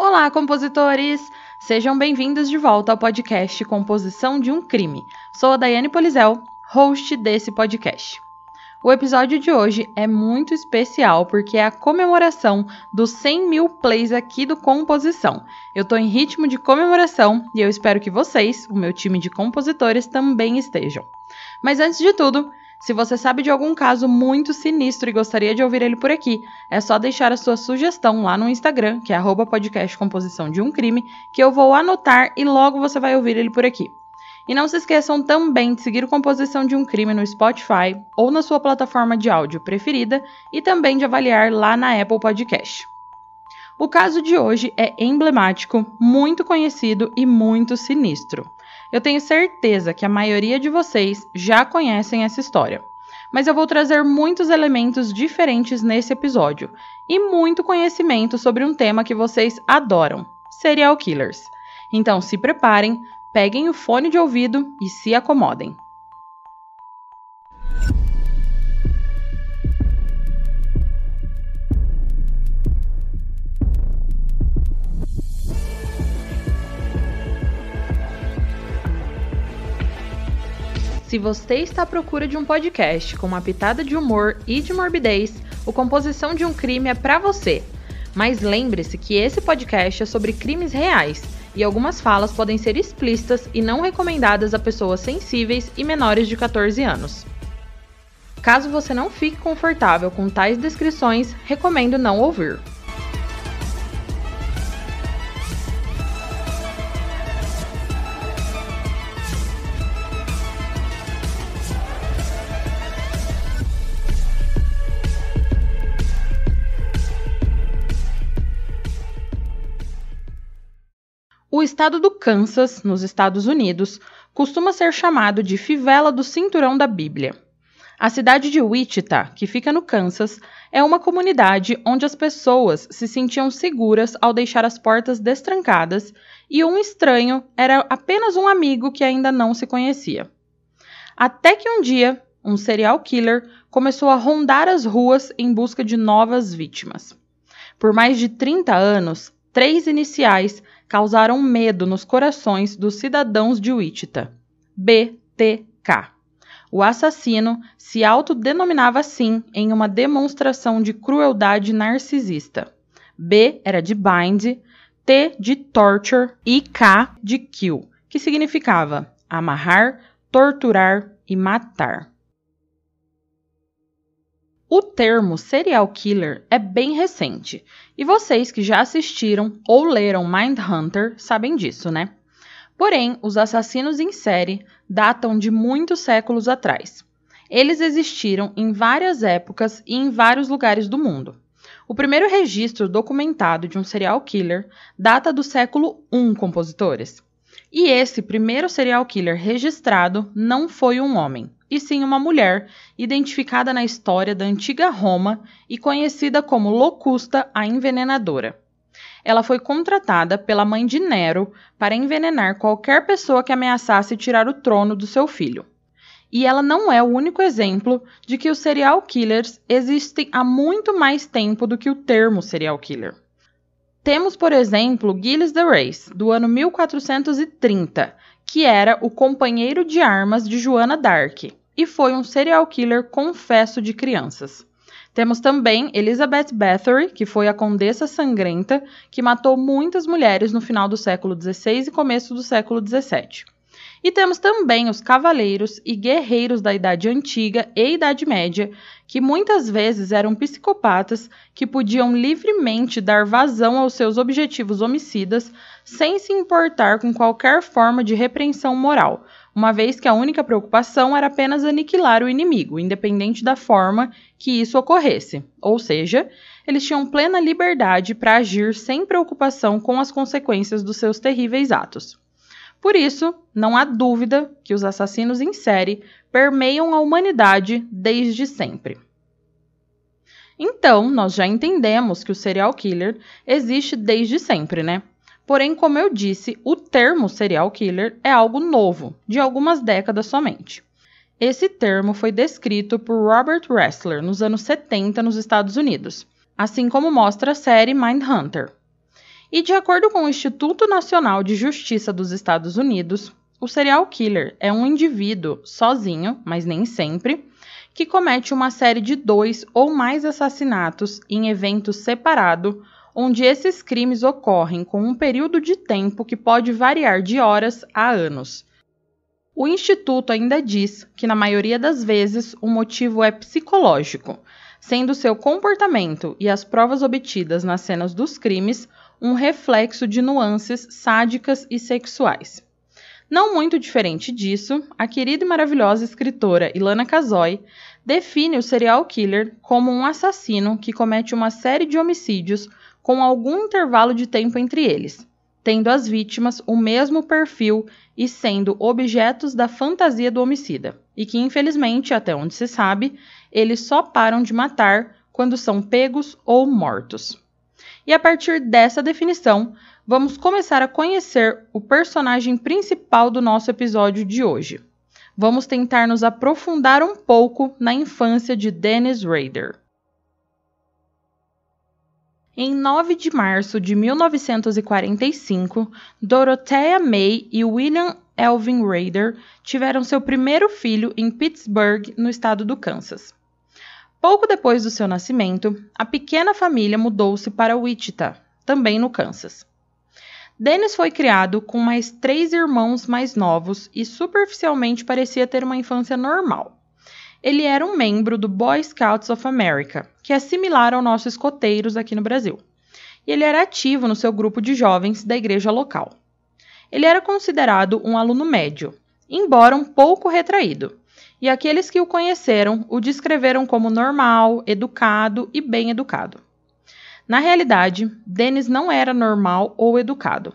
Olá, compositores! Sejam bem-vindos de volta ao podcast Composição de um Crime. Sou a Daiane Polizel, host desse podcast. O episódio de hoje é muito especial porque é a comemoração dos 100 mil plays aqui do Composição. Eu tô em ritmo de comemoração e eu espero que vocês, o meu time de compositores, também estejam. Mas antes de tudo, se você sabe de algum caso muito sinistro e gostaria de ouvir ele por aqui, é só deixar a sua sugestão lá no Instagram, que é @podcastcomposição de um crime, que eu vou anotar e logo você vai ouvir ele por aqui. E não se esqueçam também de seguir o Composição de um Crime no Spotify ou na sua plataforma de áudio preferida e também de avaliar lá na Apple Podcast. O caso de hoje é emblemático, muito conhecido e muito sinistro. Eu tenho certeza que a maioria de vocês já conhecem essa história, mas eu vou trazer muitos elementos diferentes nesse episódio e muito conhecimento sobre um tema que vocês adoram: serial killers. Então se preparem, peguem o fone de ouvido e se acomodem. Se você está à procura de um podcast com uma pitada de humor e de morbidez, o Composição de um Crime é para você. Mas lembre-se que esse podcast é sobre crimes reais e algumas falas podem ser explícitas e não recomendadas a pessoas sensíveis e menores de 14 anos. Caso você não fique confortável com tais descrições, recomendo não ouvir. O estado do Kansas, nos Estados Unidos, costuma ser chamado de Fivela do Cinturão da Bíblia. A cidade de Wichita, que fica no Kansas, é uma comunidade onde as pessoas se sentiam seguras ao deixar as portas destrancadas e um estranho era apenas um amigo que ainda não se conhecia. Até que um dia, um serial killer começou a rondar as ruas em busca de novas vítimas. Por mais de 30 anos, três iniciais causaram medo nos corações dos cidadãos de Wichita. BTK. O assassino se autodenominava assim em uma demonstração de crueldade narcisista. B era de bind, T de torture e K de kill, que significava amarrar, torturar e matar. O termo serial killer é bem recente, e vocês que já assistiram ou leram Mindhunter sabem disso, né? Porém, os assassinos em série datam de muitos séculos atrás. Eles existiram em várias épocas e em vários lugares do mundo. O primeiro registro documentado de um serial killer data do século I, compositores. E esse primeiro serial killer registrado não foi um homem, e sim uma mulher, identificada na história da antiga Roma e conhecida como Locusta a Envenenadora. Ela foi contratada pela mãe de Nero para envenenar qualquer pessoa que ameaçasse tirar o trono do seu filho. E ela não é o único exemplo de que os serial killers existem há muito mais tempo do que o termo serial killer. Temos, por exemplo, Gilles de Rais, do ano 1430, que era o companheiro de armas de Joana d'Arc e foi um serial killer confesso de crianças. Temos também Elizabeth Bathory, que foi a Condessa Sangrenta, que matou muitas mulheres no final do século XVI e começo do século XVII. E temos também os cavaleiros e guerreiros da Idade Antiga e Idade Média, que muitas vezes eram psicopatas que podiam livremente dar vazão aos seus objetivos homicidas sem se importar com qualquer forma de repreensão moral, uma vez que a única preocupação era apenas aniquilar o inimigo, independente da forma que isso ocorresse. Ou seja, eles tinham plena liberdade para agir sem preocupação com as consequências dos seus terríveis atos. Por isso, não há dúvida que os assassinos em série permeiam a humanidade desde sempre. Então, nós já entendemos que o serial killer existe desde sempre, né? Porém, como eu disse, o termo serial killer é algo novo, de algumas décadas somente. Esse termo foi descrito por Robert Ressler nos anos 70 nos Estados Unidos, assim como mostra a série Mindhunter. E de acordo com o Instituto Nacional de Justiça dos Estados Unidos, o serial killer é um indivíduo sozinho, mas nem sempre, que comete uma série de dois ou mais assassinatos em evento separado, onde esses crimes ocorrem com um período de tempo que pode variar de horas a anos. O Instituto ainda diz que, na maioria das vezes, o motivo é psicológico, sendo seu comportamento e as provas obtidas nas cenas dos crimes um reflexo de nuances sádicas e sexuais. Não muito diferente disso, a querida e maravilhosa escritora Ilana Kazoy define o serial killer como um assassino que comete uma série de homicídios com algum intervalo de tempo entre eles, tendo as vítimas o mesmo perfil e sendo objetos da fantasia do homicida, e que infelizmente, até onde se sabe, eles só param de matar quando são pegos ou mortos. E a partir dessa definição, vamos começar a conhecer o personagem principal do nosso episódio de hoje. Vamos tentar nos aprofundar um pouco na infância de Dennis Rader. Em 9 de março de 1945, Dorothea May e William Elvin Rader tiveram seu primeiro filho em Pittsburgh, no estado do Kansas. Pouco depois do seu nascimento, a pequena família mudou-se para Wichita, também no Kansas. Dennis foi criado com mais três irmãos mais novos e superficialmente parecia ter uma infância normal. Ele era um membro do Boy Scouts of America, que é similar ao nosso escoteiros aqui no Brasil. E ele era ativo no seu grupo de jovens da igreja local. Ele era considerado um aluno médio, embora um pouco retraído, e aqueles que o conheceram o descreveram como normal, educado e bem educado. Na realidade, Dennis não era normal ou educado.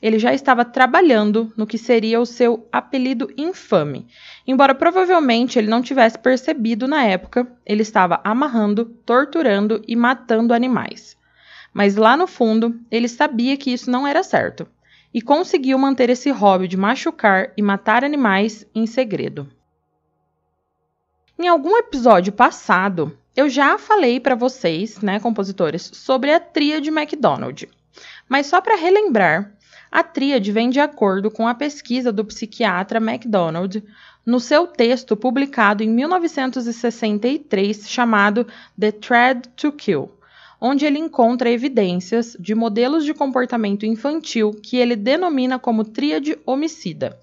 Ele já estava trabalhando no que seria o seu apelido infame. Embora provavelmente ele não tivesse percebido na época, ele estava amarrando, torturando e matando animais. Mas lá no fundo, ele sabia que isso não era certo e conseguiu manter esse hobby de machucar e matar animais em segredo. Em algum episódio passado, eu já falei para vocês, né, compositores, sobre a tríade MacDonald. Mas só para relembrar, a tríade vem de acordo com a pesquisa do psiquiatra MacDonald no seu texto publicado em 1963 chamado The Thread to Kill, onde ele encontra evidências de modelos de comportamento infantil que ele denomina como tríade homicida,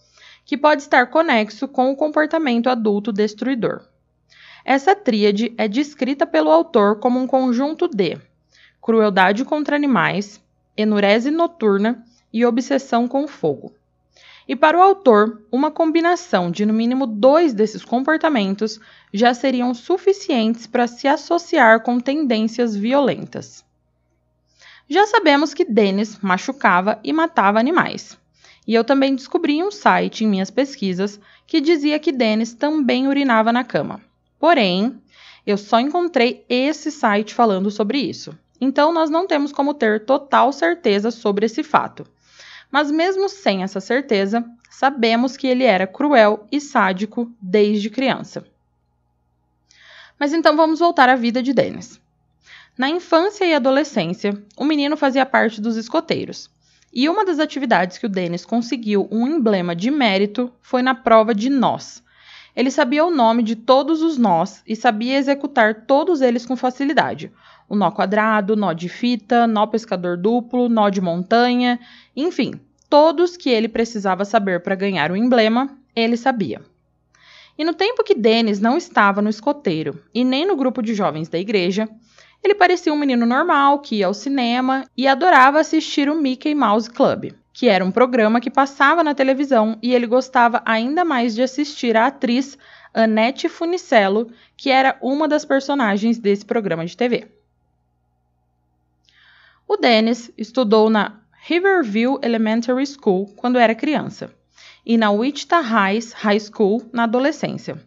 que pode estar conexo com o comportamento adulto destruidor. Essa tríade é descrita pelo autor como um conjunto de crueldade contra animais, enurese noturna e obsessão com fogo. E para o autor, uma combinação de no mínimo dois desses comportamentos já seriam suficientes para se associar com tendências violentas. Já sabemos que Dennis machucava e matava animais. E eu também descobri um site em minhas pesquisas que dizia que Dennis também urinava na cama. Porém, eu só encontrei esse site falando sobre isso. Então, nós não temos como ter total certeza sobre esse fato. Mas, mesmo sem essa certeza, sabemos que ele era cruel e sádico desde criança. Mas então vamos voltar à vida de Dennis. Na infância e adolescência, o menino fazia parte dos escoteiros. E uma das atividades que o Dennis conseguiu um emblema de mérito foi na prova de nós, ele sabia o nome de todos os nós e sabia executar todos eles com facilidade. O nó quadrado, nó de fita, nó pescador duplo, nó de montanha, enfim, todos que ele precisava saber para ganhar o emblema, ele sabia. E no tempo que Dennis não estava no escoteiro e nem no grupo de jovens da igreja, ele parecia um menino normal que ia ao cinema e adorava assistir o Mickey Mouse Club que era um programa que passava na televisão e ele gostava ainda mais de assistir a atriz Annette Funicello, que era uma das personagens desse programa de TV. O Dennis estudou na Riverview Elementary School quando era criança e na Wichita Heights High School na adolescência,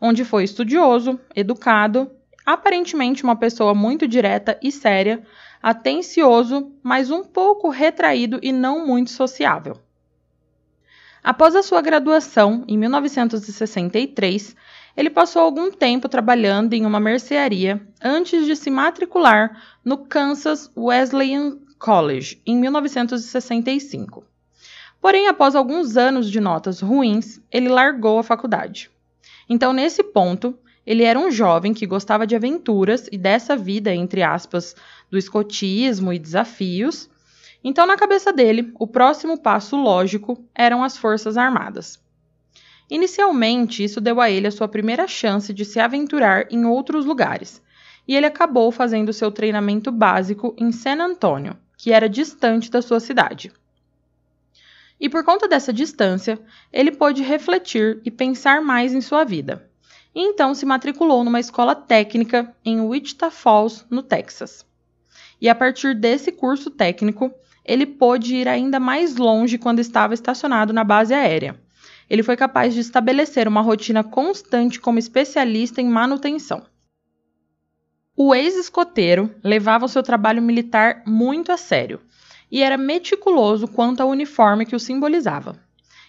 onde foi estudioso, educado, aparentemente uma pessoa muito direta e séria, atencioso, mas um pouco retraído e não muito sociável. Após a sua graduação, em 1963, ele passou algum tempo trabalhando em uma mercearia antes de se matricular no Kansas Wesleyan College em 1965. Porém, após alguns anos de notas ruins, ele largou a faculdade. Então, nesse ponto, ele era um jovem que gostava de aventuras e dessa vida, entre aspas, do escotismo e desafios. Então, na cabeça dele, o próximo passo lógico eram as Forças Armadas. Inicialmente, isso deu a ele a sua primeira chance de se aventurar em outros lugares, e ele acabou fazendo seu treinamento básico em San Antonio, que era distante da sua cidade. E por conta dessa distância, ele pôde refletir e pensar mais em sua vida. Então se matriculou numa escola técnica em Wichita Falls, no Texas. E a partir desse curso técnico, ele pôde ir ainda mais longe quando estava estacionado na base aérea. Ele foi capaz de estabelecer uma rotina constante como especialista em manutenção. O ex-escoteiro levava o seu trabalho militar muito a sério e era meticuloso quanto ao uniforme que o simbolizava.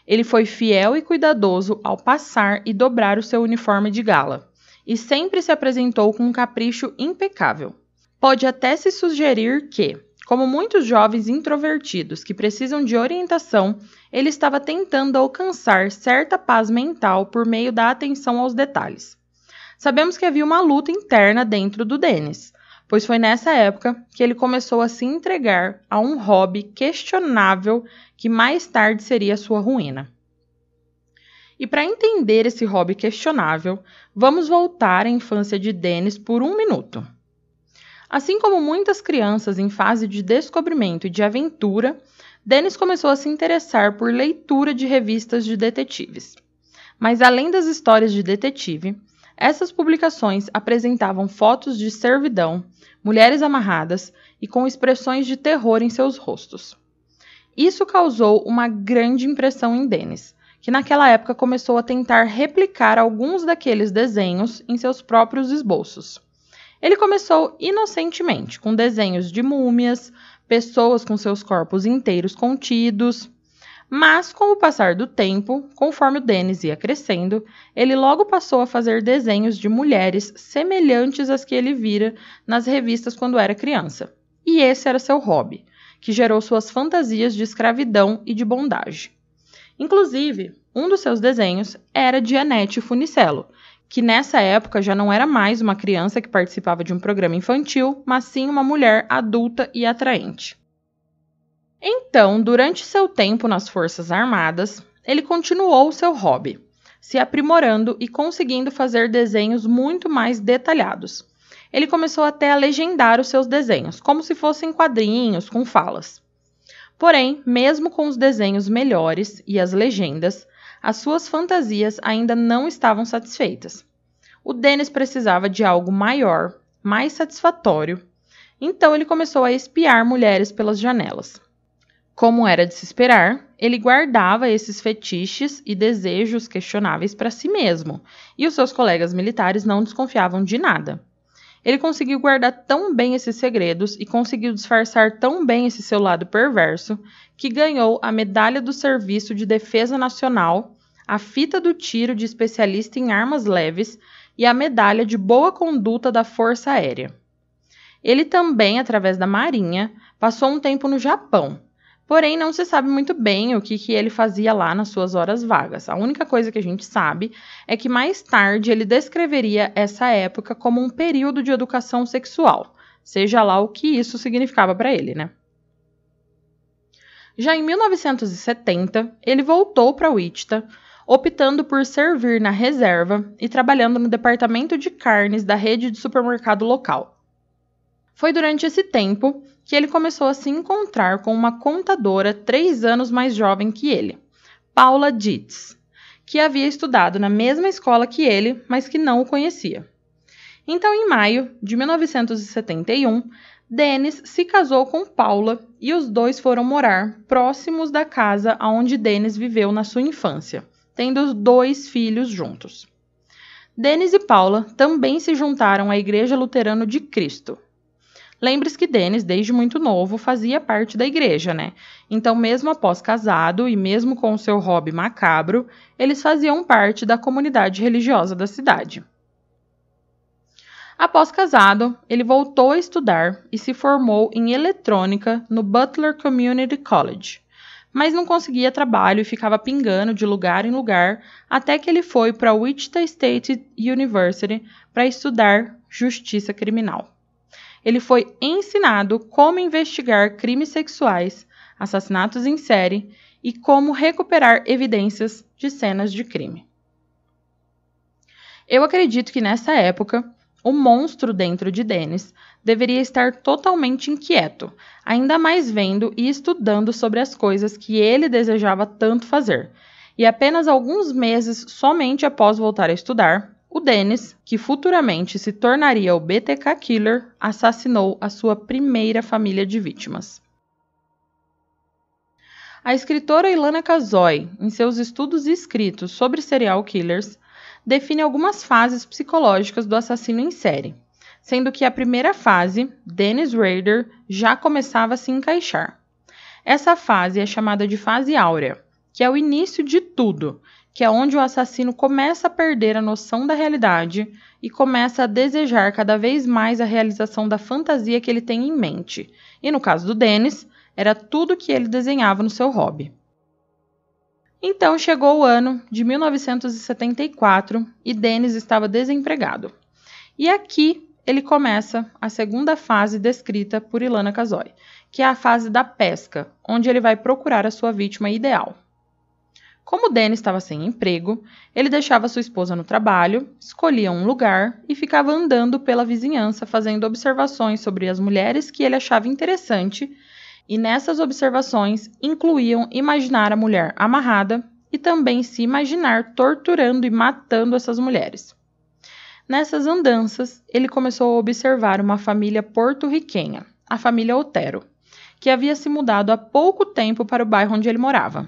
Ele foi fiel e cuidadoso ao passar e dobrar o seu uniforme de gala, e sempre se apresentou com um capricho impecável. Pode até se sugerir que, como muitos jovens introvertidos que precisam de orientação, ele estava tentando alcançar certa paz mental por meio da atenção aos detalhes. Sabemos que havia uma luta interna dentro do Dennis, pois foi nessa época que ele começou a se entregar a um hobby questionável que mais tarde seria sua ruína. E para entender esse hobby questionável, vamos voltar à infância de Dennis por um minuto. Assim como muitas crianças em fase de descobrimento e de aventura, Dennis começou a se interessar por leitura de revistas de detetives. Mas além das histórias de detetive, essas publicações apresentavam fotos de servidão, mulheres amarradas e com expressões de terror em seus rostos. Isso causou uma grande impressão em Dennis, que naquela época começou a tentar replicar alguns daqueles desenhos em seus próprios esboços. Ele começou inocentemente, com desenhos de múmias, pessoas com seus corpos inteiros contidos, mas, com o passar do tempo, conforme o Dennis ia crescendo, ele logo passou a fazer desenhos de mulheres semelhantes às que ele vira nas revistas quando era criança. E esse era seu hobby, que gerou suas fantasias de escravidão e de bondade. Inclusive, um dos seus desenhos era de Annette Funicello, que nessa época já não era mais uma criança que participava de um programa infantil, mas sim uma mulher adulta e atraente. Então, durante seu tempo nas Forças Armadas, ele continuou seu hobby, se aprimorando e conseguindo fazer desenhos muito mais detalhados. Ele começou até a legendar os seus desenhos, como se fossem quadrinhos com falas. Porém, mesmo com os desenhos melhores e as legendas, as suas fantasias ainda não estavam satisfeitas. O Dennis precisava de algo maior, mais satisfatório, então ele começou a espiar mulheres pelas janelas. Como era de se esperar, ele guardava esses fetiches e desejos questionáveis para si mesmo, e os seus colegas militares não desconfiavam de nada. Ele conseguiu guardar tão bem esses segredos e conseguiu disfarçar tão bem esse seu lado perverso que ganhou a Medalha do Serviço de Defesa Nacional, a fita do tiro de especialista em armas leves e a medalha de boa conduta da Força Aérea. Ele também, através da Marinha, passou um tempo no Japão, Porém, não se sabe muito bem o que, que ele fazia lá nas suas horas vagas. A única coisa que a gente sabe é que mais tarde ele descreveria essa época como um período de educação sexual, seja lá o que isso significava para ele, né? Já em 1970, ele voltou para Wichita, optando por servir na reserva e trabalhando no departamento de carnes da rede de supermercado local. Foi durante esse tempo que ele começou a se encontrar com uma contadora três anos mais jovem que ele, Paula Dietz, que havia estudado na mesma escola que ele, mas que não o conhecia. Então, em maio de 1971, Dennis se casou com Paula e os dois foram morar próximos da casa onde Dennis viveu na sua infância, tendo dois filhos juntos. Dennis e Paula também se juntaram à Igreja Luterana de Cristo, Lembre-se que Dennis, desde muito novo, fazia parte da igreja, né? Então, mesmo após casado e mesmo com o seu hobby macabro, eles faziam parte da comunidade religiosa da cidade. Após casado, ele voltou a estudar e se formou em eletrônica no Butler Community College, mas não conseguia trabalho e ficava pingando de lugar em lugar até que ele foi para Wichita State University para estudar justiça criminal. Ele foi ensinado como investigar crimes sexuais, assassinatos em série e como recuperar evidências de cenas de crime. Eu acredito que nessa época o monstro dentro de Dennis deveria estar totalmente inquieto, ainda mais vendo e estudando sobre as coisas que ele desejava tanto fazer. E apenas alguns meses somente após voltar a estudar, o Dennis, que futuramente se tornaria o BTK Killer, assassinou a sua primeira família de vítimas. A escritora Ilana Kazoy, em seus estudos e escritos sobre serial killers, define algumas fases psicológicas do assassino em série, sendo que a primeira fase, Dennis Rader, já começava a se encaixar. Essa fase é chamada de fase áurea, que é o início de tudo, que é onde o assassino começa a perder a noção da realidade e começa a desejar cada vez mais a realização da fantasia que ele tem em mente. E no caso do Dennis, era tudo que ele desenhava no seu hobby. Então chegou o ano de 1974 e Dennis estava desempregado. E aqui ele começa a segunda fase descrita por Ilana Kazoy, que é a fase da pesca, onde ele vai procurar a sua vítima ideal. Como Dennis estava sem emprego, ele deixava sua esposa no trabalho, escolhia um lugar e ficava andando pela vizinhança fazendo observações sobre as mulheres que ele achava interessante e nessas observações incluíam imaginar a mulher amarrada e também se imaginar torturando e matando essas mulheres. Nessas andanças, ele começou a observar uma família porto-riquenha, a família Otero, que havia se mudado há pouco tempo para o bairro onde ele morava.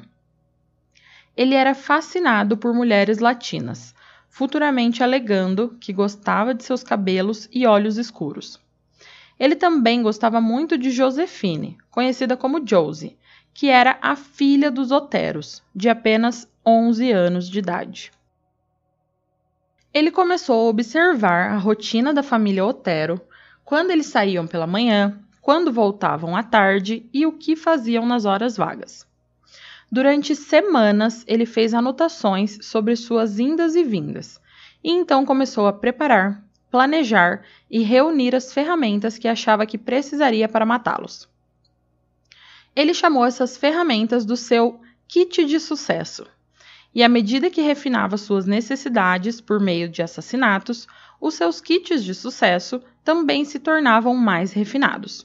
Ele era fascinado por mulheres latinas, futuramente alegando que gostava de seus cabelos e olhos escuros. Ele também gostava muito de Josefine, conhecida como Josie, que era a filha dos Oteros, de apenas 11 anos de idade. Ele começou a observar a rotina da família Otero, quando eles saíam pela manhã, quando voltavam à tarde e o que faziam nas horas vagas. Durante semanas, ele fez anotações sobre suas indas e vindas, e então começou a preparar planejar e reunir as ferramentas que achava que precisaria para matá-los. Ele chamou essas ferramentas do seu kit de sucesso. E à medida que refinava suas necessidades por meio de assassinatos, os seus kits de sucesso também se tornavam mais refinados.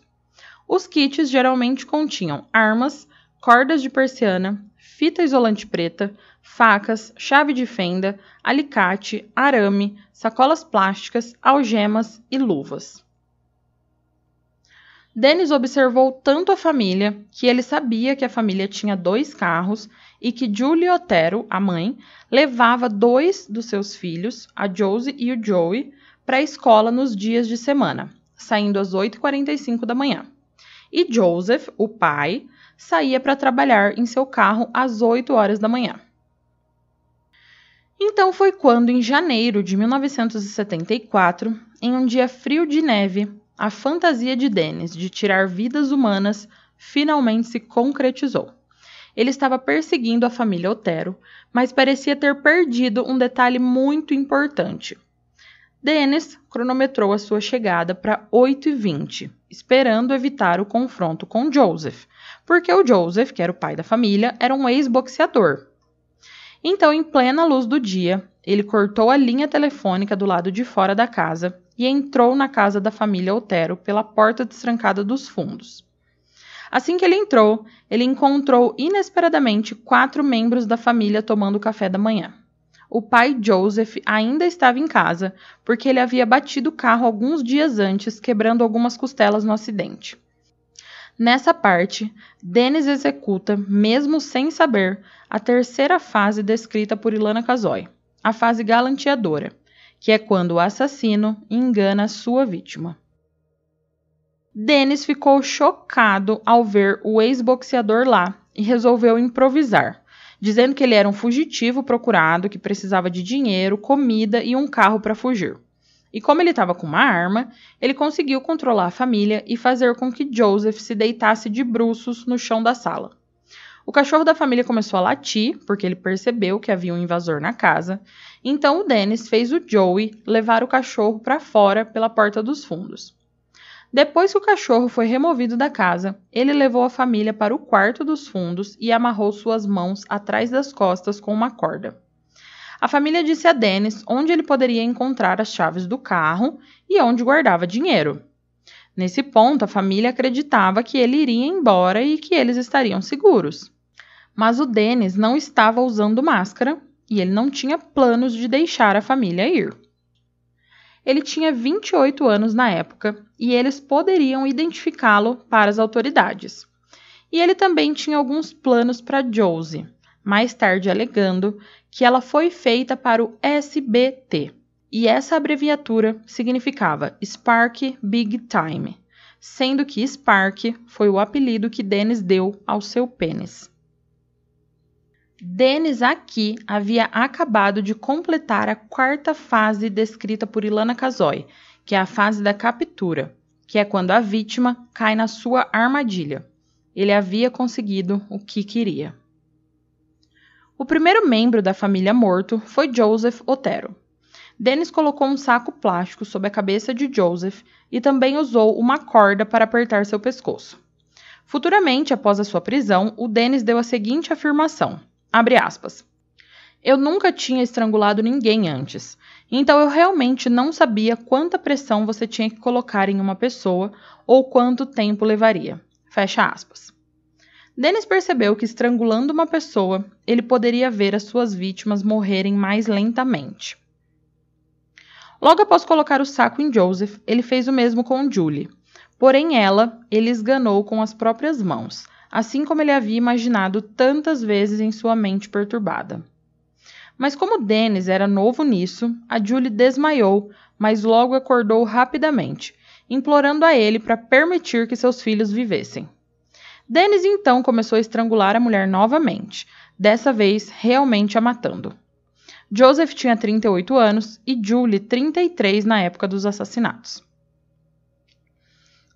Os kits geralmente continham armas, cordas de persiana, fita isolante preta, facas, chave de fenda, alicate, arame, sacolas plásticas, algemas e luvas. Dennis observou tanto a família que ele sabia que a família tinha dois carros e que Julie Otero, a mãe, levava dois dos seus filhos, a Josie e o Joey, para a escola nos dias de semana, saindo às 8h45 da manhã. E Joseph, o pai, saía para trabalhar em seu carro às 8 horas da manhã. Então foi quando, em janeiro de 1974, em um dia frio de neve, a fantasia de Dennis de tirar vidas humanas finalmente se concretizou. Ele estava perseguindo a família Otero, mas parecia ter perdido um detalhe muito importante. Dennis cronometrou a sua chegada para 8h20, esperando evitar o confronto com Joseph, porque o Joseph, que era o pai da família, era um ex-boxeador. Então, em plena luz do dia, ele cortou a linha telefônica do lado de fora da casa e entrou na casa da família Otero pela porta destrancada dos fundos. Assim que ele entrou, ele encontrou inesperadamente quatro membros da família tomando café da manhã. O pai Joseph ainda estava em casa, porque ele havia batido o carro alguns dias antes, quebrando algumas costelas no acidente. Nessa parte, Dennis executa, mesmo sem saber, a terceira fase descrita por Ilana Kazoy, a fase galanteadora, que é quando o assassino engana sua vítima. Dennis ficou chocado ao ver o ex-boxeador lá e resolveu improvisar, dizendo que ele era um fugitivo procurado que precisava de dinheiro, comida e um carro para fugir. E como ele estava com uma arma, ele conseguiu controlar a família e fazer com que Joseph se deitasse de bruços no chão da sala. O cachorro da família começou a latir, porque ele percebeu que havia um invasor na casa. Então o Dennis fez o Joey levar o cachorro para fora pela porta dos fundos. Depois que o cachorro foi removido da casa, ele levou a família para o quarto dos fundos e amarrou suas mãos atrás das costas com uma corda. A família disse a Dennis onde ele poderia encontrar as chaves do carro e onde guardava dinheiro. Nesse ponto, a família acreditava que ele iria embora e que eles estariam seguros. Mas o Dennis não estava usando máscara e ele não tinha planos de deixar a família ir. Ele tinha 28 anos na época e eles poderiam identificá-lo para as autoridades. E ele também tinha alguns planos para Josie, mais tarde alegando que ela foi feita para o SBT. E essa abreviatura significava Spark Big Time, sendo que Spark foi o apelido que Dennis deu ao seu pênis. Dennis aqui havia acabado de completar a quarta fase descrita por Ilana Kazoy, que é a fase da captura, que é quando a vítima cai na sua armadilha. Ele havia conseguido o que queria. O primeiro membro da família morto foi Joseph Otero. Dennis colocou um saco plástico sob a cabeça de Joseph e também usou uma corda para apertar seu pescoço. Futuramente, após a sua prisão, o Dennis deu a seguinte afirmação: aspas, Eu nunca tinha estrangulado ninguém antes, então eu realmente não sabia quanta pressão você tinha que colocar em uma pessoa ou quanto tempo levaria. Fecha aspas. Dennis percebeu que estrangulando uma pessoa, ele poderia ver as suas vítimas morrerem mais lentamente. Logo após colocar o saco em Joseph, ele fez o mesmo com Julie. Porém, ela ele esganou com as próprias mãos, assim como ele havia imaginado tantas vezes em sua mente perturbada. Mas como Dennis era novo nisso, a Julie desmaiou, mas logo acordou rapidamente, implorando a ele para permitir que seus filhos vivessem. Dennis então começou a estrangular a mulher novamente, dessa vez realmente a matando. Joseph tinha 38 anos e Julie 33 na época dos assassinatos.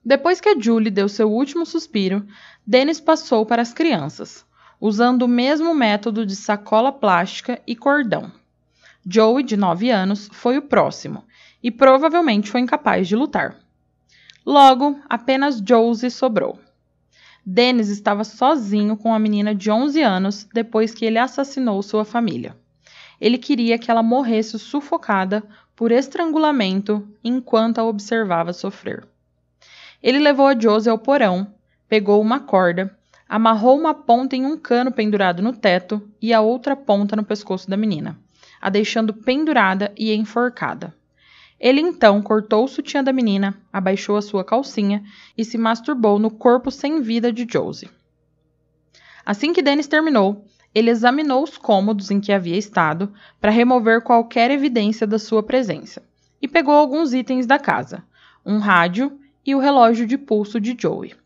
Depois que a Julie deu seu último suspiro, Dennis passou para as crianças, usando o mesmo método de sacola plástica e cordão. Joey, de 9 anos, foi o próximo e provavelmente foi incapaz de lutar. Logo, apenas Josie sobrou. Dennis estava sozinho com a menina de 11 anos depois que ele assassinou sua família. Ele queria que ela morresse sufocada por estrangulamento enquanto a observava sofrer. Ele levou a Josie ao porão, pegou uma corda, amarrou uma ponta em um cano pendurado no teto e a outra ponta no pescoço da menina, a deixando pendurada e enforcada. Ele então cortou o sutiã da menina, abaixou a sua calcinha e se masturbou no corpo sem vida de Josie. Assim que Dennis terminou, ele examinou os cômodos em que havia estado para remover qualquer evidência da sua presença e pegou alguns itens da casa, um rádio e o relógio de pulso de Joey.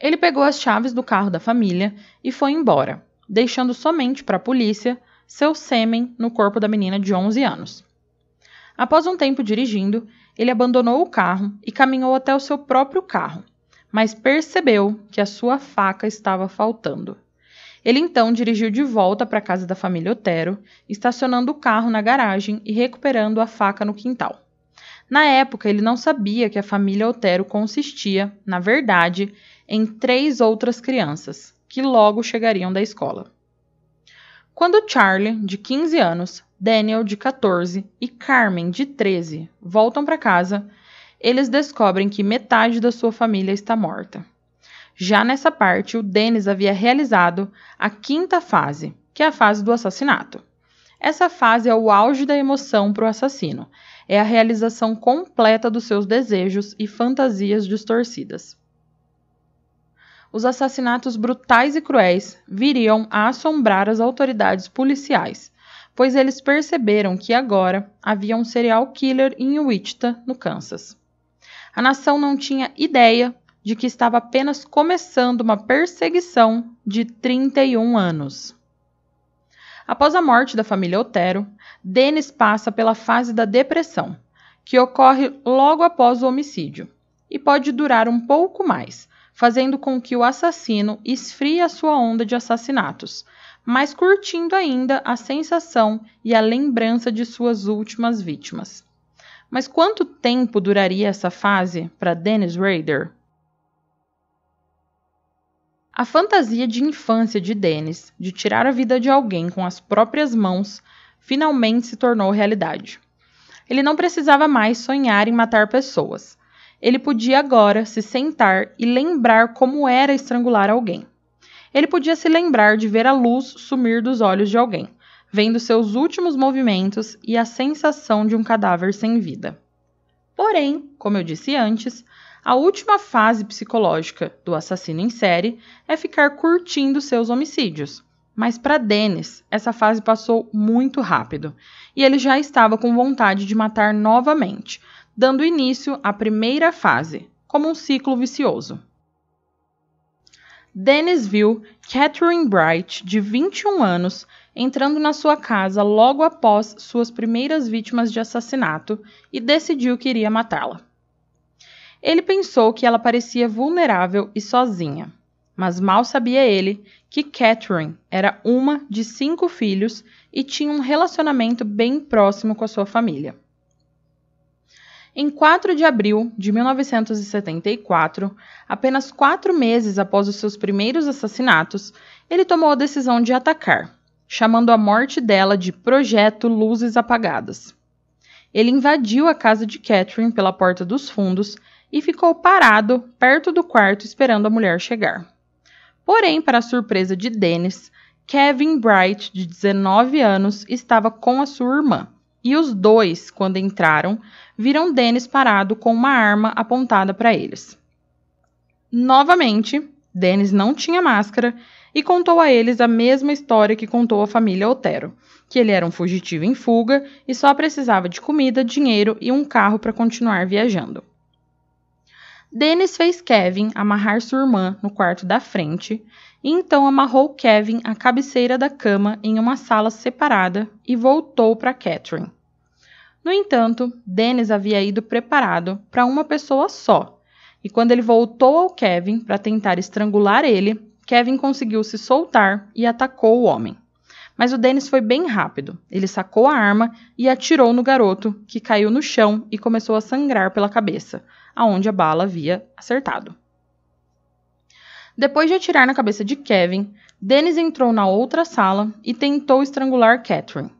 Ele pegou as chaves do carro da família e foi embora, deixando somente para a polícia seu sêmen no corpo da menina de 11 anos. Após um tempo dirigindo, ele abandonou o carro e caminhou até o seu próprio carro, mas percebeu que a sua faca estava faltando. Ele então dirigiu de volta para a casa da família Otero, estacionando o carro na garagem e recuperando a faca no quintal. Na época, ele não sabia que a família Otero consistia, na verdade, em três outras crianças, que logo chegariam da escola. Quando Charlie, de 15 anos, Daniel, de 14, e Carmen, de 13, voltam para casa, eles descobrem que metade da sua família está morta. Já nessa parte, o Dennis havia realizado a quinta fase, que é a fase do assassinato. Essa fase é o auge da emoção para o assassino. É a realização completa dos seus desejos e fantasias distorcidas. Os assassinatos brutais e cruéis viriam a assombrar as autoridades policiais, pois eles perceberam que agora havia um serial killer em Wichita, no Kansas. A nação não tinha ideia de que estava apenas começando uma perseguição de 31 anos. Após a morte da família Otero, Dennis passa pela fase da depressão, que ocorre logo após o homicídio, e pode durar um pouco mais, fazendo com que o assassino esfrie a sua onda de assassinatos, mas curtindo ainda a sensação e a lembrança de suas últimas vítimas. Mas quanto tempo duraria essa fase para Dennis Rader? A fantasia de infância de Dennis de tirar a vida de alguém com as próprias mãos finalmente se tornou realidade. Ele não precisava mais sonhar em matar pessoas. Ele podia agora se sentar e lembrar como era estrangular alguém. Ele podia se lembrar de ver a luz sumir dos olhos de alguém, vendo seus últimos movimentos e a sensação de um cadáver sem vida. Porém, como eu disse antes, a última fase psicológica do assassino em série é ficar curtindo seus homicídios. Mas para Dennis, essa fase passou muito rápido e ele já estava com vontade de matar novamente, dando início à primeira fase, como um ciclo vicioso. Dennis viu Catherine Bright, de 21 anos, entrando na sua casa logo após suas primeiras vítimas de assassinato e decidiu que iria matá-la. Ele pensou que ela parecia vulnerável e sozinha, mas mal sabia ele que Catherine era uma de cinco filhos e tinha um relacionamento bem próximo com a sua família. Em 4 de abril de 1974, apenas quatro meses após os seus primeiros assassinatos, ele tomou a decisão de atacar, chamando a morte dela de Projeto Luzes Apagadas. Ele invadiu a casa de Catherine pela porta dos fundos e ficou parado perto do quarto esperando a mulher chegar. Porém, para a surpresa de Dennis, Kevin Bright, de 19 anos, estava com a sua irmã. E os dois, quando entraram, viram Dennis parado com uma arma apontada para eles. Novamente, Dennis não tinha máscara e contou a eles a mesma história que contou à família Otero, que ele era um fugitivo em fuga e só precisava de comida, dinheiro e um carro para continuar viajando. Dennis fez Kevin amarrar sua irmã no quarto da frente e então amarrou Kevin à cabeceira da cama em uma sala separada e voltou para Catherine. No entanto, Dennis havia ido preparado para uma pessoa só, e quando ele voltou ao Kevin para tentar estrangular ele, Kevin conseguiu se soltar e atacou o homem. Mas o Dennis foi bem rápido. Ele sacou a arma e atirou no garoto, que caiu no chão e começou a sangrar pela cabeça, aonde a bala havia acertado. Depois de atirar na cabeça de Kevin, Dennis entrou na outra sala e tentou estrangular Catherine.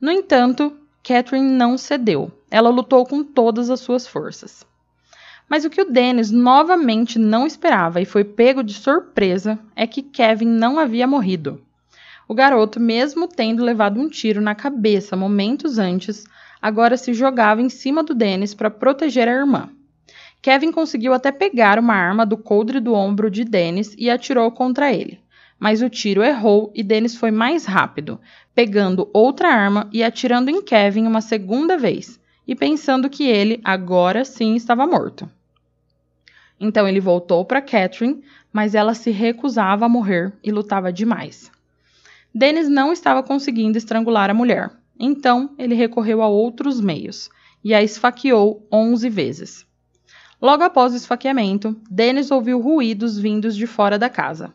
No entanto, Catherine não cedeu. Ela lutou com todas as suas forças. Mas o que o Dennis novamente não esperava e foi pego de surpresa é que Kevin não havia morrido. O garoto, mesmo tendo levado um tiro na cabeça momentos antes, agora se jogava em cima do Dennis para proteger a irmã. Kevin conseguiu até pegar uma arma do coldre do ombro de Dennis e atirou contra ele. Mas o tiro errou e Dennis foi mais rápido, pegando outra arma e atirando em Kevin uma segunda vez, e pensando que ele agora sim estava morto. Então ele voltou para Catherine, mas ela se recusava a morrer e lutava demais. Dennis não estava conseguindo estrangular a mulher, então ele recorreu a outros meios e a esfaqueou 11 vezes. Logo após o esfaqueamento, Dennis ouviu ruídos vindos de fora da casa.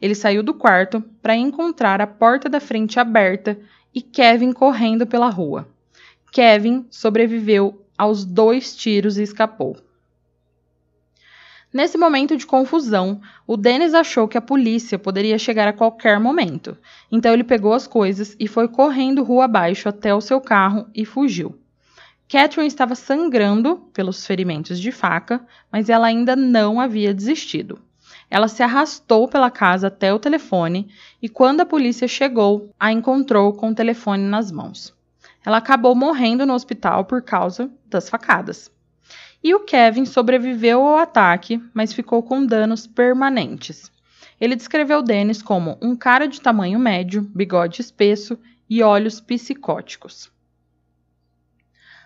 Ele saiu do quarto para encontrar a porta da frente aberta e Kevin correndo pela rua. Kevin sobreviveu aos dois tiros e escapou. Nesse momento de confusão, o Dennis achou que a polícia poderia chegar a qualquer momento. Então ele pegou as coisas e foi correndo rua abaixo até o seu carro e fugiu. Catherine estava sangrando pelos ferimentos de faca, mas ela ainda não havia desistido. Ela se arrastou pela casa até o telefone e, quando a polícia chegou, a encontrou com o telefone nas mãos. Ela acabou morrendo no hospital por causa das facadas. E o Kevin sobreviveu ao ataque, mas ficou com danos permanentes. Ele descreveu Dennis como um cara de tamanho médio, bigode espesso e olhos psicóticos.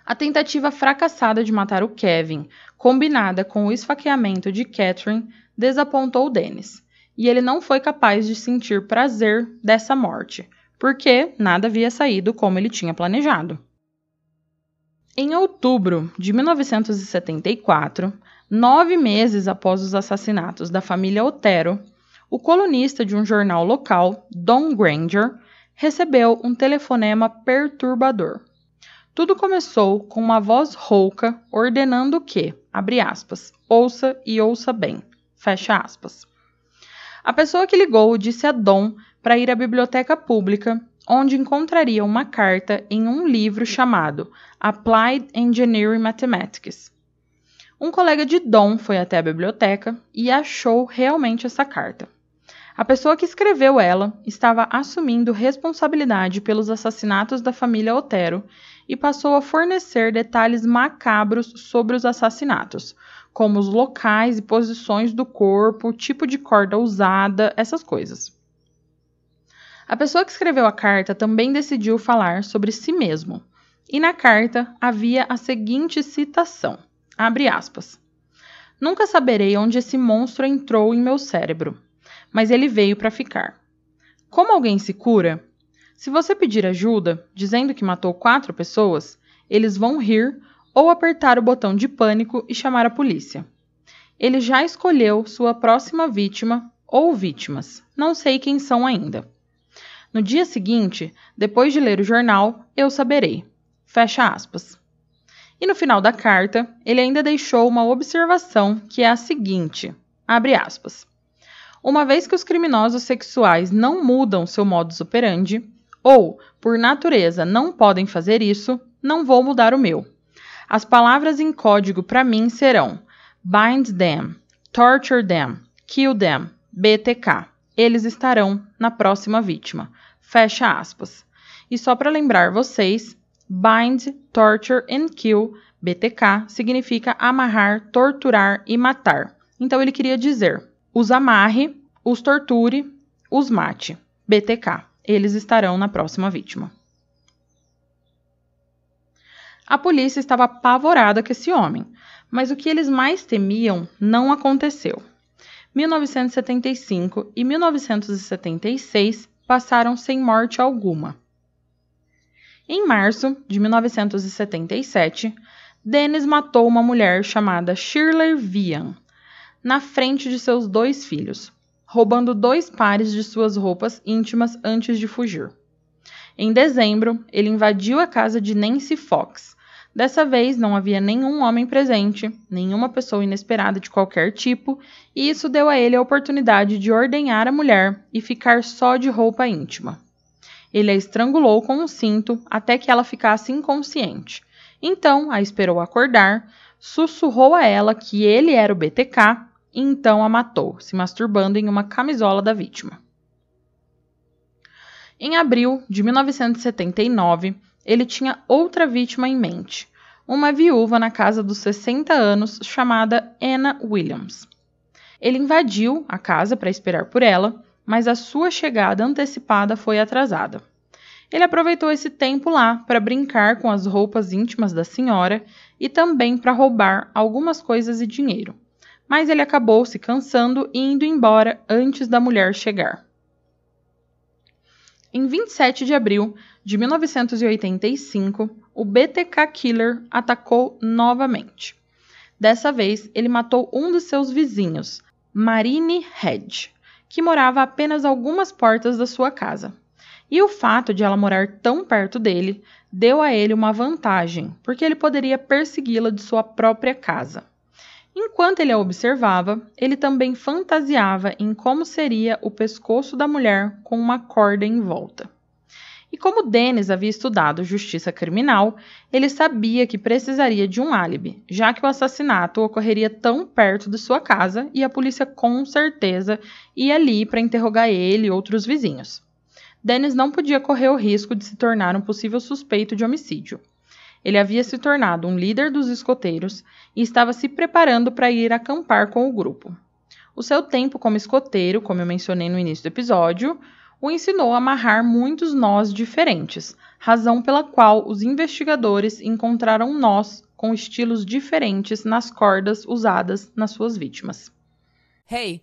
A tentativa fracassada de matar o Kevin, combinada com o esfaqueamento de Catherine, desapontou Dennis, e ele não foi capaz de sentir prazer dessa morte, porque nada havia saído como ele tinha planejado. Em outubro de 1974, nove meses após os assassinatos da família Otero, o colunista de um jornal local, Don Granger, recebeu um telefonema perturbador. Tudo começou com uma voz rouca ordenando que, abre aspas, ouça e ouça bem, fecha aspas. A pessoa que ligou disse a Dom para ir à biblioteca pública, onde encontraria uma carta em um livro chamado Applied Engineering Mathematics. Um colega de Dom foi até a biblioteca e achou realmente essa carta. A pessoa que escreveu ela estava assumindo responsabilidade pelos assassinatos da família Otero e passou a fornecer detalhes macabros sobre os assassinatos, como os locais e posições do corpo, tipo de corda usada, essas coisas. A pessoa que escreveu a carta também decidiu falar sobre si mesmo, e na carta havia a seguinte citação: abre aspas. Nunca saberei onde esse monstro entrou em meu cérebro mas ele veio para ficar. Como alguém se cura? Se você pedir ajuda, dizendo que matou quatro pessoas, eles vão rir ou apertar o botão de pânico e chamar a polícia. Ele já escolheu sua próxima vítima ou vítimas, não sei quem são ainda. No dia seguinte, depois de ler o jornal, eu saberei. Fecha aspas. E no final da carta, ele ainda deixou uma observação que é a seguinte: abre aspas uma vez que os criminosos sexuais não mudam seu modus operandi, ou, por natureza, não podem fazer isso, não vou mudar o meu. As palavras em código para mim serão bind them, torture them, kill them, BTK. Eles estarão na próxima vítima. Fecha aspas. E só para lembrar vocês, bind, torture and kill, BTK, significa amarrar, torturar e matar. Então ele queria dizer: os amarre, os torture, os mate. BTK. Eles estarão na próxima vítima. A polícia estava apavorada com esse homem, mas o que eles mais temiam não aconteceu. 1975 e 1976 passaram sem morte alguma. Em março de 1977, Dennis matou uma mulher chamada Shirley Vian na frente de seus dois filhos, roubando dois pares de suas roupas íntimas antes de fugir. Em dezembro, ele invadiu a casa de Nancy Fox. Dessa vez não havia nenhum homem presente, nenhuma pessoa inesperada de qualquer tipo, e isso deu a ele a oportunidade de ordenhar a mulher e ficar só de roupa íntima. Ele a estrangulou com um cinto até que ela ficasse inconsciente. Então a esperou acordar, sussurrou a ela que ele era o BTK e então a matou, se masturbando em uma camisola da vítima. Em abril de 1979, ele tinha outra vítima em mente, uma viúva na casa dos 60 anos chamada Anna Williams. Ele invadiu a casa para esperar por ela, mas a sua chegada antecipada foi atrasada. Ele aproveitou esse tempo lá para brincar com as roupas íntimas da senhora e também para roubar algumas coisas e dinheiro mas ele acabou se cansando e indo embora antes da mulher chegar. Em 27 de abril de 1985, o BTK Killer atacou novamente. Dessa vez, ele matou um de seus vizinhos, Marine Hedge, que morava a apenas algumas portas da sua casa. E o fato de ela morar tão perto dele deu a ele uma vantagem, porque ele poderia persegui-la de sua própria casa. Enquanto ele a observava, ele também fantasiava em como seria o pescoço da mulher com uma corda em volta. E como Dennis havia estudado justiça criminal, ele sabia que precisaria de um álibi, já que o assassinato ocorreria tão perto de sua casa e a polícia com certeza ia ali para interrogar ele e outros vizinhos. Dennis não podia correr o risco de se tornar um possível suspeito de homicídio. Ele havia se tornado um líder dos escoteiros e estava se preparando para ir acampar com o grupo. O seu tempo como escoteiro, como eu mencionei no início do episódio, o ensinou a amarrar muitos nós diferentes, razão pela qual os investigadores encontraram nós com estilos diferentes nas cordas usadas nas suas vítimas. Hey,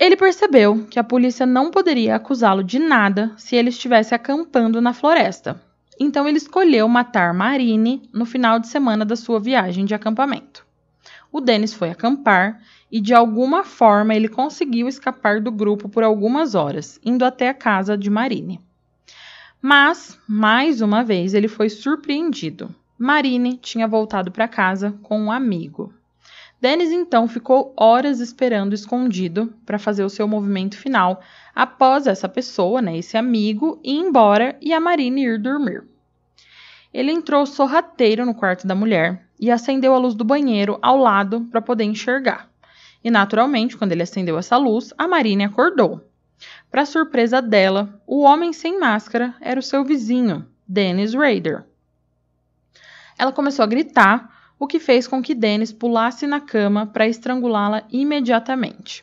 Ele percebeu que a polícia não poderia acusá-lo de nada se ele estivesse acampando na floresta. Então ele escolheu matar Marine no final de semana da sua viagem de acampamento. O Dennis foi acampar e de alguma forma ele conseguiu escapar do grupo por algumas horas, indo até a casa de Marine. Mas, mais uma vez, ele foi surpreendido. Marine tinha voltado para casa com um amigo. Dennis então ficou horas esperando escondido para fazer o seu movimento final após essa pessoa, né, esse amigo, ir embora e a Marine ir dormir. Ele entrou sorrateiro no quarto da mulher e acendeu a luz do banheiro ao lado para poder enxergar. E naturalmente, quando ele acendeu essa luz, a Marine acordou. Para surpresa dela, o homem sem máscara era o seu vizinho, Dennis Rader. Ela começou a gritar o que fez com que Dennis pulasse na cama para estrangulá-la imediatamente.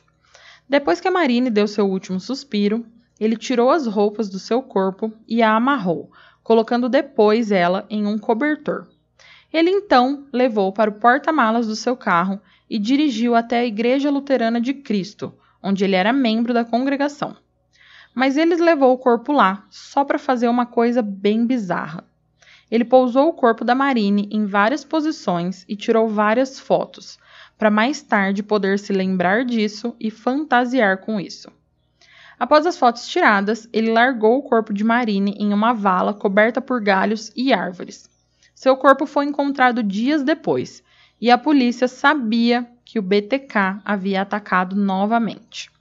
Depois que a Marine deu seu último suspiro, ele tirou as roupas do seu corpo e a amarrou, colocando depois ela em um cobertor. Ele então levou para o porta-malas do seu carro e dirigiu até a Igreja Luterana de Cristo, onde ele era membro da congregação. Mas ele levou o corpo lá só para fazer uma coisa bem bizarra. Ele pousou o corpo da Marine em várias posições e tirou várias fotos, para mais tarde poder se lembrar disso e fantasiar com isso. Após as fotos tiradas, ele largou o corpo de Marine em uma vala coberta por galhos e árvores. Seu corpo foi encontrado dias depois e a polícia sabia que o BTK havia atacado novamente.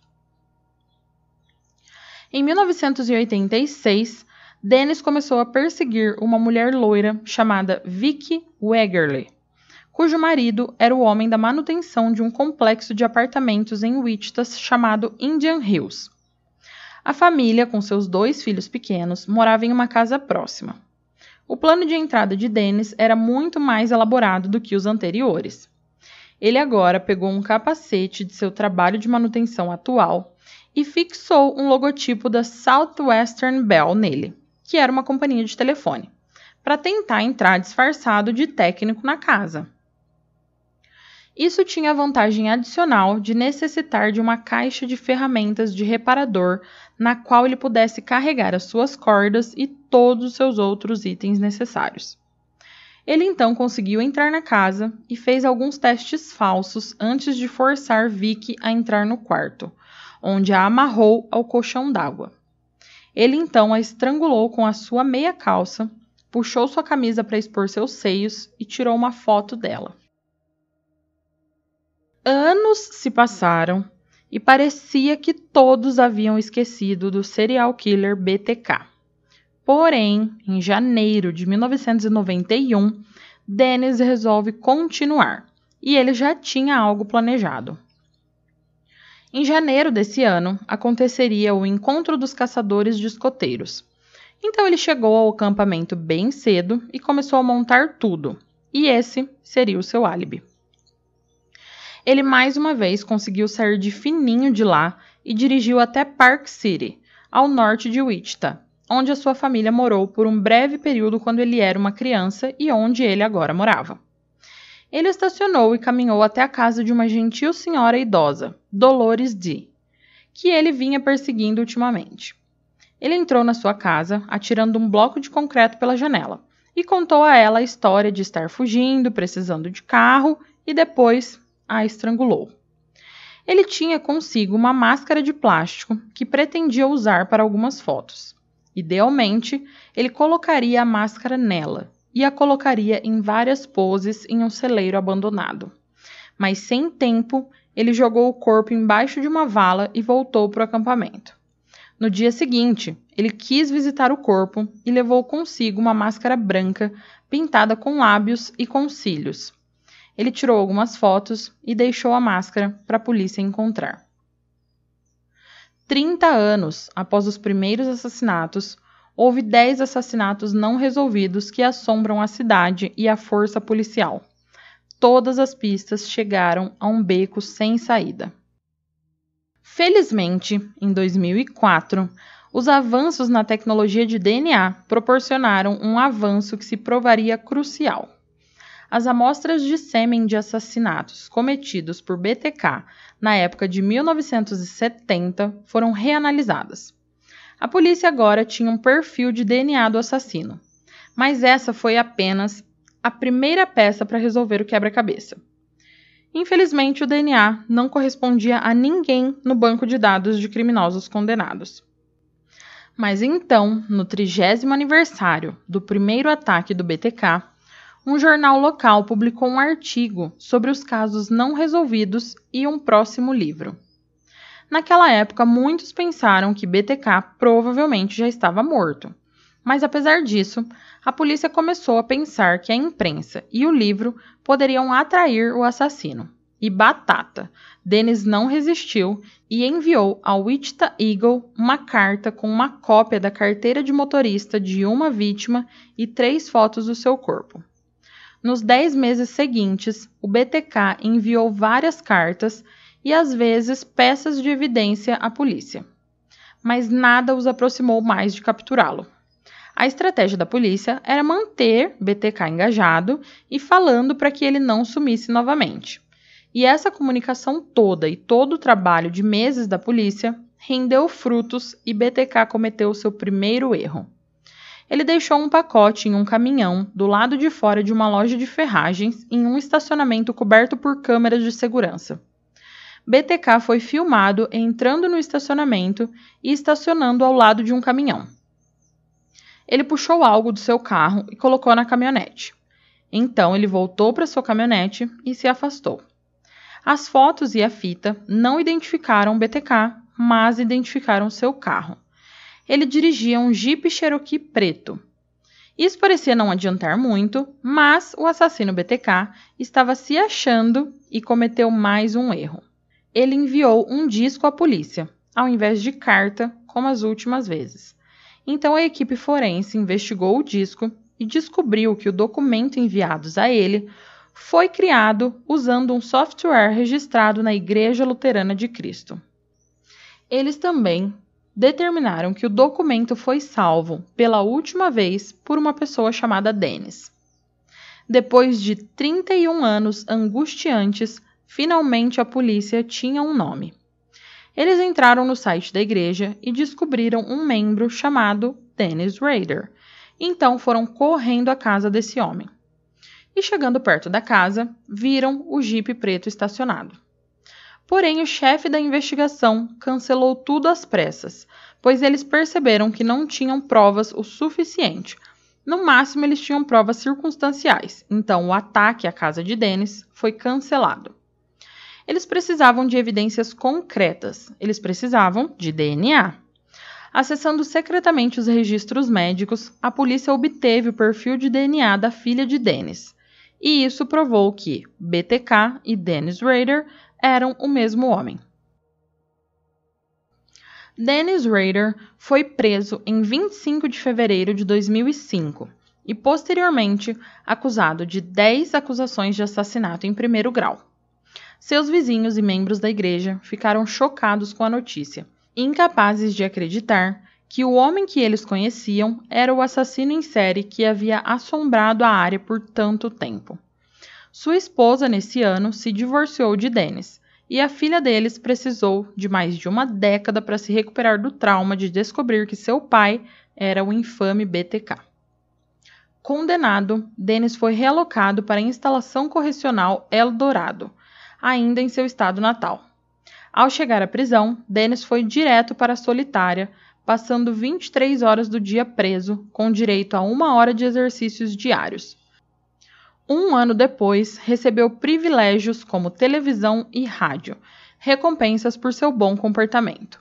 Em 1986, Dennis começou a perseguir uma mulher loira chamada Vicky Wegerle, cujo marido era o homem da manutenção de um complexo de apartamentos em Wichita chamado Indian Hills. A família, com seus dois filhos pequenos, morava em uma casa próxima. O plano de entrada de Dennis era muito mais elaborado do que os anteriores. Ele agora pegou um capacete de seu trabalho de manutenção atual e fixou um logotipo da Southwestern Bell nele que era uma companhia de telefone, para tentar entrar disfarçado de técnico na casa. Isso tinha a vantagem adicional de necessitar de uma caixa de ferramentas de reparador na qual ele pudesse carregar as suas cordas e todos os seus outros itens necessários. Ele então conseguiu entrar na casa e fez alguns testes falsos antes de forçar Vicky a entrar no quarto, onde a amarrou ao colchão d'água. Ele então a estrangulou com a sua meia calça, puxou sua camisa para expor seus seios e tirou uma foto dela. Anos se passaram e parecia que todos haviam esquecido do serial killer BTK. Porém, em janeiro de 1991, Dennis resolve continuar e ele já tinha algo planejado. Em janeiro desse ano, aconteceria o encontro dos caçadores de escoteiros. Então ele chegou ao acampamento bem cedo e começou a montar tudo, e esse seria o seu álibi. Ele mais uma vez conseguiu sair de fininho de lá e dirigiu até Park City, ao norte de Wichita, onde a sua família morou por um breve período quando ele era uma criança e onde ele agora morava. Ele estacionou e caminhou até a casa de uma gentil senhora idosa, Dolores D., que ele vinha perseguindo ultimamente. Ele entrou na sua casa, atirando um bloco de concreto pela janela, e contou a ela a história de estar fugindo, precisando de carro, e depois a estrangulou. Ele tinha consigo uma máscara de plástico que pretendia usar para algumas fotos. Idealmente, ele colocaria a máscara nela, e a colocaria em várias poses em um celeiro abandonado. Mas sem tempo, ele jogou o corpo embaixo de uma vala e voltou para o acampamento. No dia seguinte, ele quis visitar o corpo e levou consigo uma máscara branca pintada com lábios e com cílios. Ele tirou algumas fotos e deixou a máscara para a polícia encontrar. 30 anos após os primeiros assassinatos, houve 10 assassinatos não resolvidos que assombram a cidade e a força policial. Todas as pistas chegaram a um beco sem saída. Felizmente, em 2004, os avanços na tecnologia de DNA proporcionaram um avanço que se provaria crucial. As amostras de sêmen de assassinatos cometidos por BTK na época de 1970 foram reanalisadas. A polícia agora tinha um perfil de DNA do assassino, mas essa foi apenas a primeira peça para resolver o quebra-cabeça. Infelizmente, o DNA não correspondia a ninguém no banco de dados de criminosos condenados. Mas então, no trigésimo aniversário do primeiro ataque do BTK, um jornal local publicou um artigo sobre os casos não resolvidos e um próximo livro. Naquela época, muitos pensaram que BTK provavelmente já estava morto. Mas apesar disso, a polícia começou a pensar que a imprensa e o livro poderiam atrair o assassino. E batata! Dennis não resistiu e enviou ao Wichita Eagle uma carta com uma cópia da carteira de motorista de uma vítima e três fotos do seu corpo. Nos dez meses seguintes, o BTK enviou várias cartas e às vezes peças de evidência à polícia. Mas nada os aproximou mais de capturá-lo. A estratégia da polícia era manter BTK engajado e falando para que ele não sumisse novamente. E essa comunicação toda e todo o trabalho de meses da polícia rendeu frutos e BTK cometeu seu primeiro erro. Ele deixou um pacote em um caminhão do lado de fora de uma loja de ferragens em um estacionamento coberto por câmeras de segurança. BTK foi filmado entrando no estacionamento e estacionando ao lado de um caminhão. Ele puxou algo do seu carro e colocou na caminhonete. Então ele voltou para sua caminhonete e se afastou. As fotos e a fita não identificaram BTK, mas identificaram seu carro. Ele dirigia um Jeep Cherokee preto. Isso parecia não adiantar muito, mas o assassino BTK estava se achando e cometeu mais um erro. Ele enviou um disco à polícia, ao invés de carta, como as últimas vezes. Então a equipe forense investigou o disco e descobriu que o documento enviado a ele foi criado usando um software registrado na Igreja Luterana de Cristo. Eles também determinaram que o documento foi salvo pela última vez por uma pessoa chamada Dennis. Depois de 31 anos angustiantes, finalmente a polícia tinha um nome. Eles entraram no site da igreja e descobriram um membro chamado Dennis Rader. Então foram correndo à casa desse homem e, chegando perto da casa, viram o jipe preto estacionado. Porém, o chefe da investigação cancelou tudo às pressas, pois eles perceberam que não tinham provas o suficiente. No máximo, eles tinham provas circunstanciais, então o ataque à casa de Dennis foi cancelado. Eles precisavam de evidências concretas, eles precisavam de DNA. Acessando secretamente os registros médicos, a polícia obteve o perfil de DNA da filha de Dennis e isso provou que BTK e Dennis Rader eram o mesmo homem. Dennis Rader foi preso em 25 de fevereiro de 2005 e posteriormente acusado de 10 acusações de assassinato em primeiro grau. Seus vizinhos e membros da igreja ficaram chocados com a notícia, incapazes de acreditar que o homem que eles conheciam era o assassino em série que havia assombrado a área por tanto tempo. Sua esposa, nesse ano, se divorciou de Dennis, e a filha deles precisou de mais de uma década para se recuperar do trauma de descobrir que seu pai era o infame BTK. Condenado, Dennis foi realocado para a instalação correcional Eldorado, ainda em seu estado natal. Ao chegar à prisão, Dennis foi direto para a solitária, passando 23 horas do dia preso, com direito a uma hora de exercícios diários. Um ano depois, recebeu privilégios como televisão e rádio, recompensas por seu bom comportamento.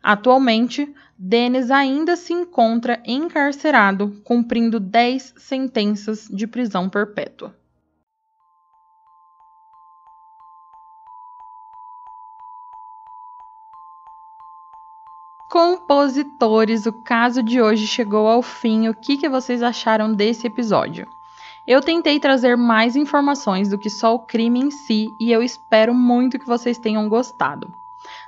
Atualmente, Dennis ainda se encontra encarcerado, cumprindo 10 sentenças de prisão perpétua. Compositores, o caso de hoje chegou ao fim. O que, que vocês acharam desse episódio? Eu tentei trazer mais informações do que só o crime em si e eu espero muito que vocês tenham gostado.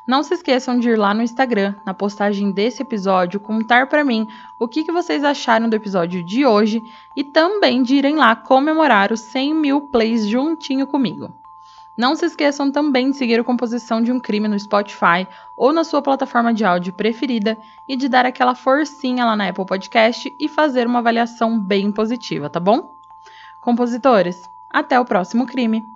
Não se esqueçam de ir lá no Instagram, na postagem desse episódio, contar para mim o que, que vocês acharam do episódio de hoje e também de irem lá comemorar os 100 mil plays juntinho comigo. Não se esqueçam também de seguir a Composição de um Crime no Spotify ou na sua plataforma de áudio preferida e de dar aquela forcinha lá na Apple Podcast e fazer uma avaliação bem positiva, tá bom? Compositores, até o próximo crime!